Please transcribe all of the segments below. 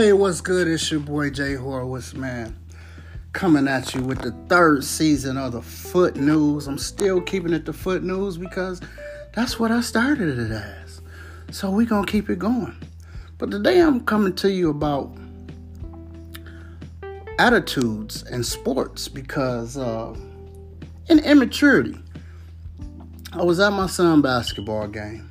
Hey, what's good? It's your boy Jay Horowitz, man. Coming at you with the third season of the Foot News. I'm still keeping it the Foot News because that's what I started it as. So we're gonna keep it going. But today I'm coming to you about attitudes and sports because uh, and immaturity. I was at my son basketball game,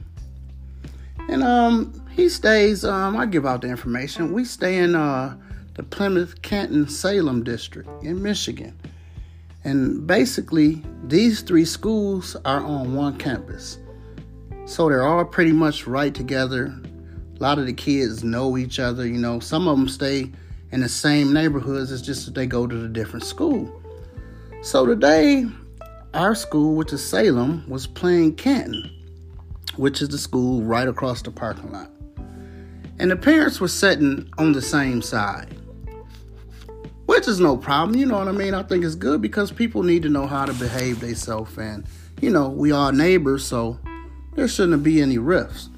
and um, he stays, um, I give out the information. We stay in uh, the Plymouth Canton Salem district in Michigan. And basically, these three schools are on one campus. So they're all pretty much right together. A lot of the kids know each other, you know. Some of them stay in the same neighborhoods, it's just that they go to the different school. So today, our school, which is Salem, was playing Canton, which is the school right across the parking lot. And the parents were sitting on the same side. Which is no problem, you know what I mean? I think it's good because people need to know how to behave themselves and you know, we are neighbors, so there shouldn't be any rifts.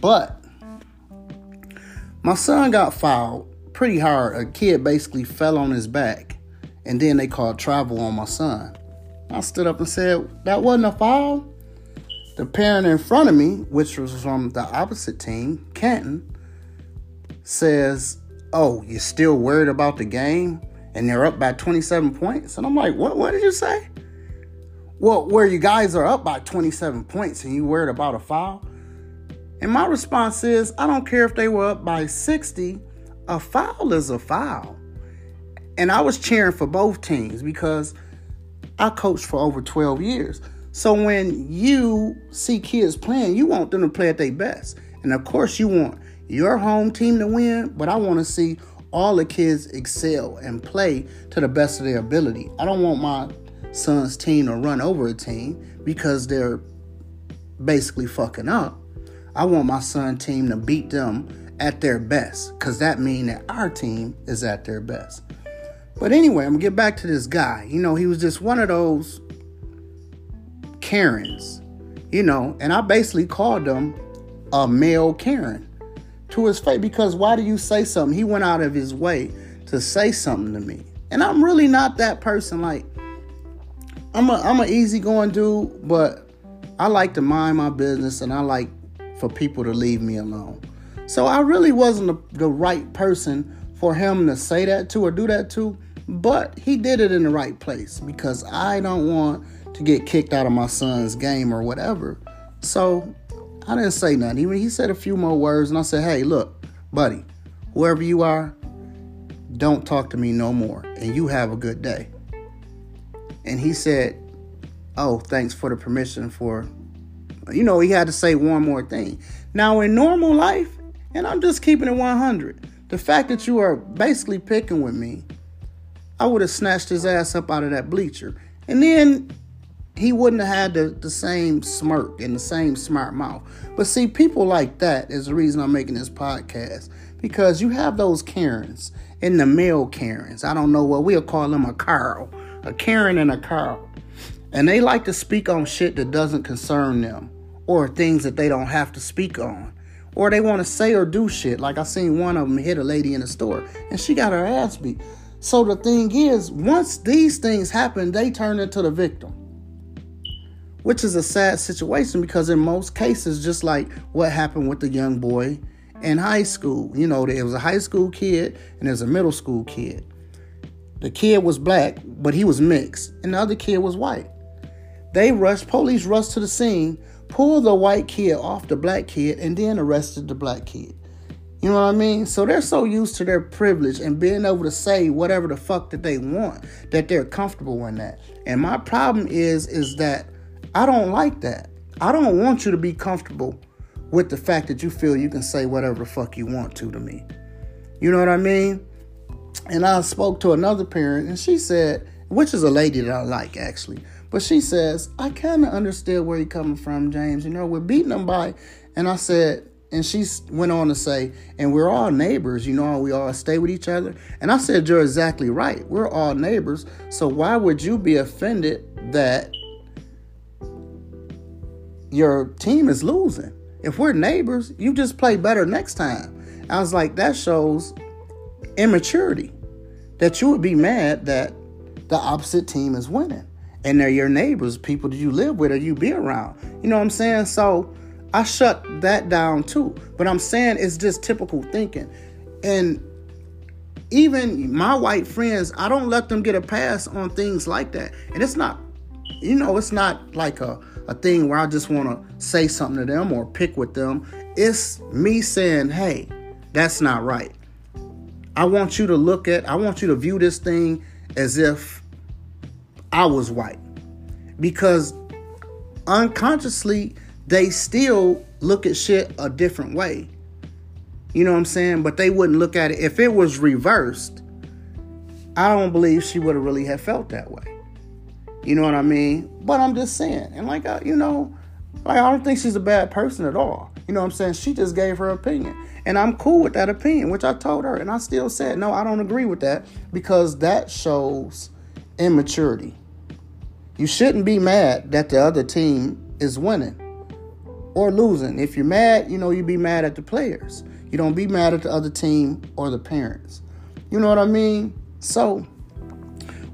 But my son got fouled pretty hard. A kid basically fell on his back, and then they called travel on my son. I stood up and said, That wasn't a foul. The parent in front of me, which was from the opposite team, Canton, says, "Oh, you're still worried about the game, and they're up by 27 points." And I'm like, "What? What did you say?" Well, where you guys are up by 27 points and you worried about a foul? And my response is, I don't care if they were up by 60. A foul is a foul. And I was cheering for both teams because I coached for over 12 years. So when you see kids playing, you want them to play at their best. And of course, you want your home team to win, but I want to see all the kids excel and play to the best of their ability. I don't want my son's team to run over a team because they're basically fucking up. I want my son team to beat them at their best because that means that our team is at their best. But anyway, I'm gonna get back to this guy. You know, he was just one of those Karens, you know, and I basically called him a male Karen to his face because why do you say something? He went out of his way to say something to me. And I'm really not that person. Like, I'm a I'm an easygoing dude, but I like to mind my business and I like for people to leave me alone. So I really wasn't the, the right person for him to say that to or do that to, but he did it in the right place because I don't want to get kicked out of my son's game or whatever. So I didn't say nothing. He, he said a few more words, and I said, hey, look, buddy, whoever you are, don't talk to me no more, and you have a good day. And he said, oh, thanks for the permission for, you know, he had to say one more thing. Now, in normal life, and I'm just keeping it 100, the fact that you are basically picking with me, I would have snatched his ass up out of that bleacher. And then he wouldn't have had the, the same smirk and the same smart mouth. But see, people like that is the reason I'm making this podcast. Because you have those Karens and the male Karens. I don't know what we'll call them a Carl. A Karen and a Carl. And they like to speak on shit that doesn't concern them. Or things that they don't have to speak on. Or they want to say or do shit. Like I seen one of them hit a lady in the store and she got her ass beat. So the thing is, once these things happen, they turn into the victim which is a sad situation because in most cases, just like what happened with the young boy in high school, you know, there was a high school kid and there's a middle school kid. The kid was black, but he was mixed, and the other kid was white. They rushed, police rushed to the scene, pulled the white kid off the black kid, and then arrested the black kid. You know what I mean? So they're so used to their privilege and being able to say whatever the fuck that they want that they're comfortable in that. And my problem is is that I don't like that. I don't want you to be comfortable with the fact that you feel you can say whatever the fuck you want to to me. You know what I mean? And I spoke to another parent and she said, which is a lady that I like actually, but she says, I kind of understand where you're coming from, James. You know, we're beating them by, and I said, and she went on to say, and we're all neighbors, you know, we all stay with each other. And I said, You're exactly right. We're all neighbors. So why would you be offended that your team is losing. If we're neighbors, you just play better next time. I was like, that shows immaturity that you would be mad that the opposite team is winning and they're your neighbors, people that you live with or you be around. You know what I'm saying? So I shut that down too. But I'm saying it's just typical thinking. And even my white friends, I don't let them get a pass on things like that. And it's not, you know, it's not like a, a thing where I just want to say something to them or pick with them. It's me saying, hey, that's not right. I want you to look at, I want you to view this thing as if I was white. Because unconsciously, they still look at shit a different way. You know what I'm saying? But they wouldn't look at it. If it was reversed, I don't believe she would have really have felt that way. You know what I mean? But I'm just saying. And like, uh, you know, like I don't think she's a bad person at all. You know what I'm saying? She just gave her opinion. And I'm cool with that opinion, which I told her. And I still said, no, I don't agree with that because that shows immaturity. You shouldn't be mad that the other team is winning or losing. If you're mad, you know, you'd be mad at the players. You don't be mad at the other team or the parents. You know what I mean? So,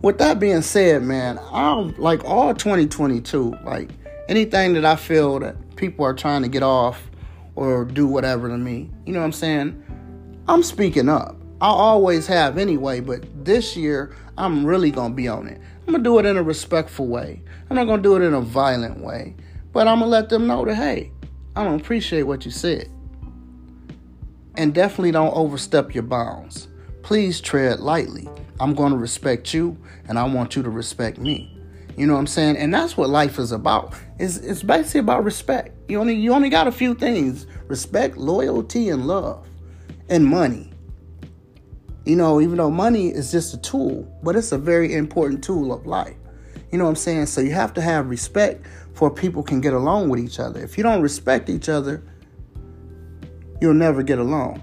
with that being said, man, I'm like all 2022, like anything that I feel that people are trying to get off or do whatever to me. You know what I'm saying? I'm speaking up. I always have anyway, but this year I'm really gonna be on it. I'm gonna do it in a respectful way. I'm not gonna do it in a violent way, but I'm gonna let them know that hey, I don't appreciate what you said. And definitely don't overstep your bounds. Please tread lightly. I'm gonna respect you, and I want you to respect me. You know what I'm saying? And that's what life is about. It's, it's basically about respect. You only you only got a few things: respect, loyalty, and love, and money. You know, even though money is just a tool, but it's a very important tool of life. You know what I'm saying? So you have to have respect for people can get along with each other. If you don't respect each other, you'll never get along.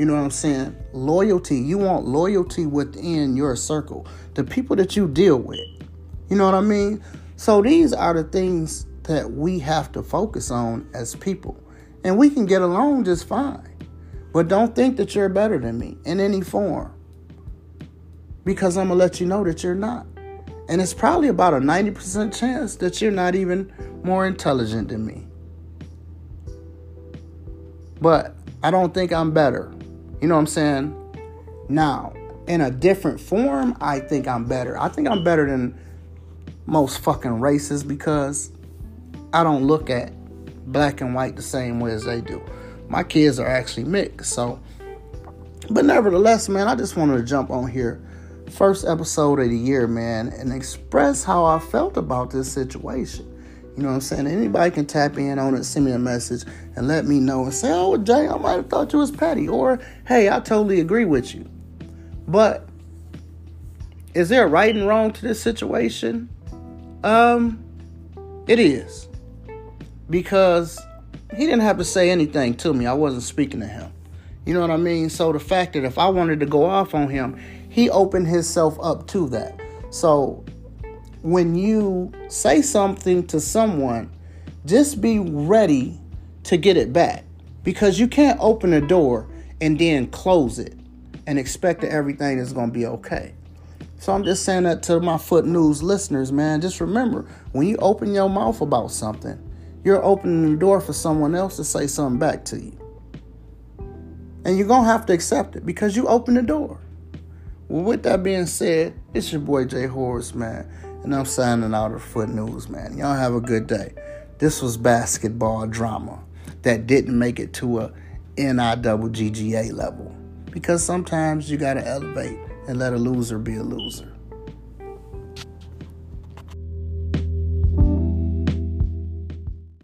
You know what I'm saying? Loyalty. You want loyalty within your circle, the people that you deal with. You know what I mean? So these are the things that we have to focus on as people. And we can get along just fine. But don't think that you're better than me in any form. Because I'm going to let you know that you're not. And it's probably about a 90% chance that you're not even more intelligent than me. But I don't think I'm better. You know what I'm saying? Now, in a different form, I think I'm better. I think I'm better than most fucking races because I don't look at black and white the same way as they do. My kids are actually mixed, so but nevertheless, man, I just wanted to jump on here, first episode of the year, man, and express how I felt about this situation. You know what I'm saying? Anybody can tap in on it, send me a message, and let me know and say, oh, Jay, I might have thought you was petty. Or, hey, I totally agree with you. But is there a right and wrong to this situation? Um, it is. Because he didn't have to say anything to me. I wasn't speaking to him. You know what I mean? So the fact that if I wanted to go off on him, he opened himself up to that. So when you say something to someone, just be ready to get it back because you can't open a door and then close it and expect that everything is going to be okay. So I'm just saying that to my Foot News listeners, man. Just remember when you open your mouth about something, you're opening the door for someone else to say something back to you. And you're going to have to accept it because you opened the door. Well, with that being said, it's your boy Jay Horace, man. And I'm signing out of Foot News, man. Y'all have a good day. This was basketball drama that didn't make it to a NIWGGA level. Because sometimes you got to elevate and let a loser be a loser.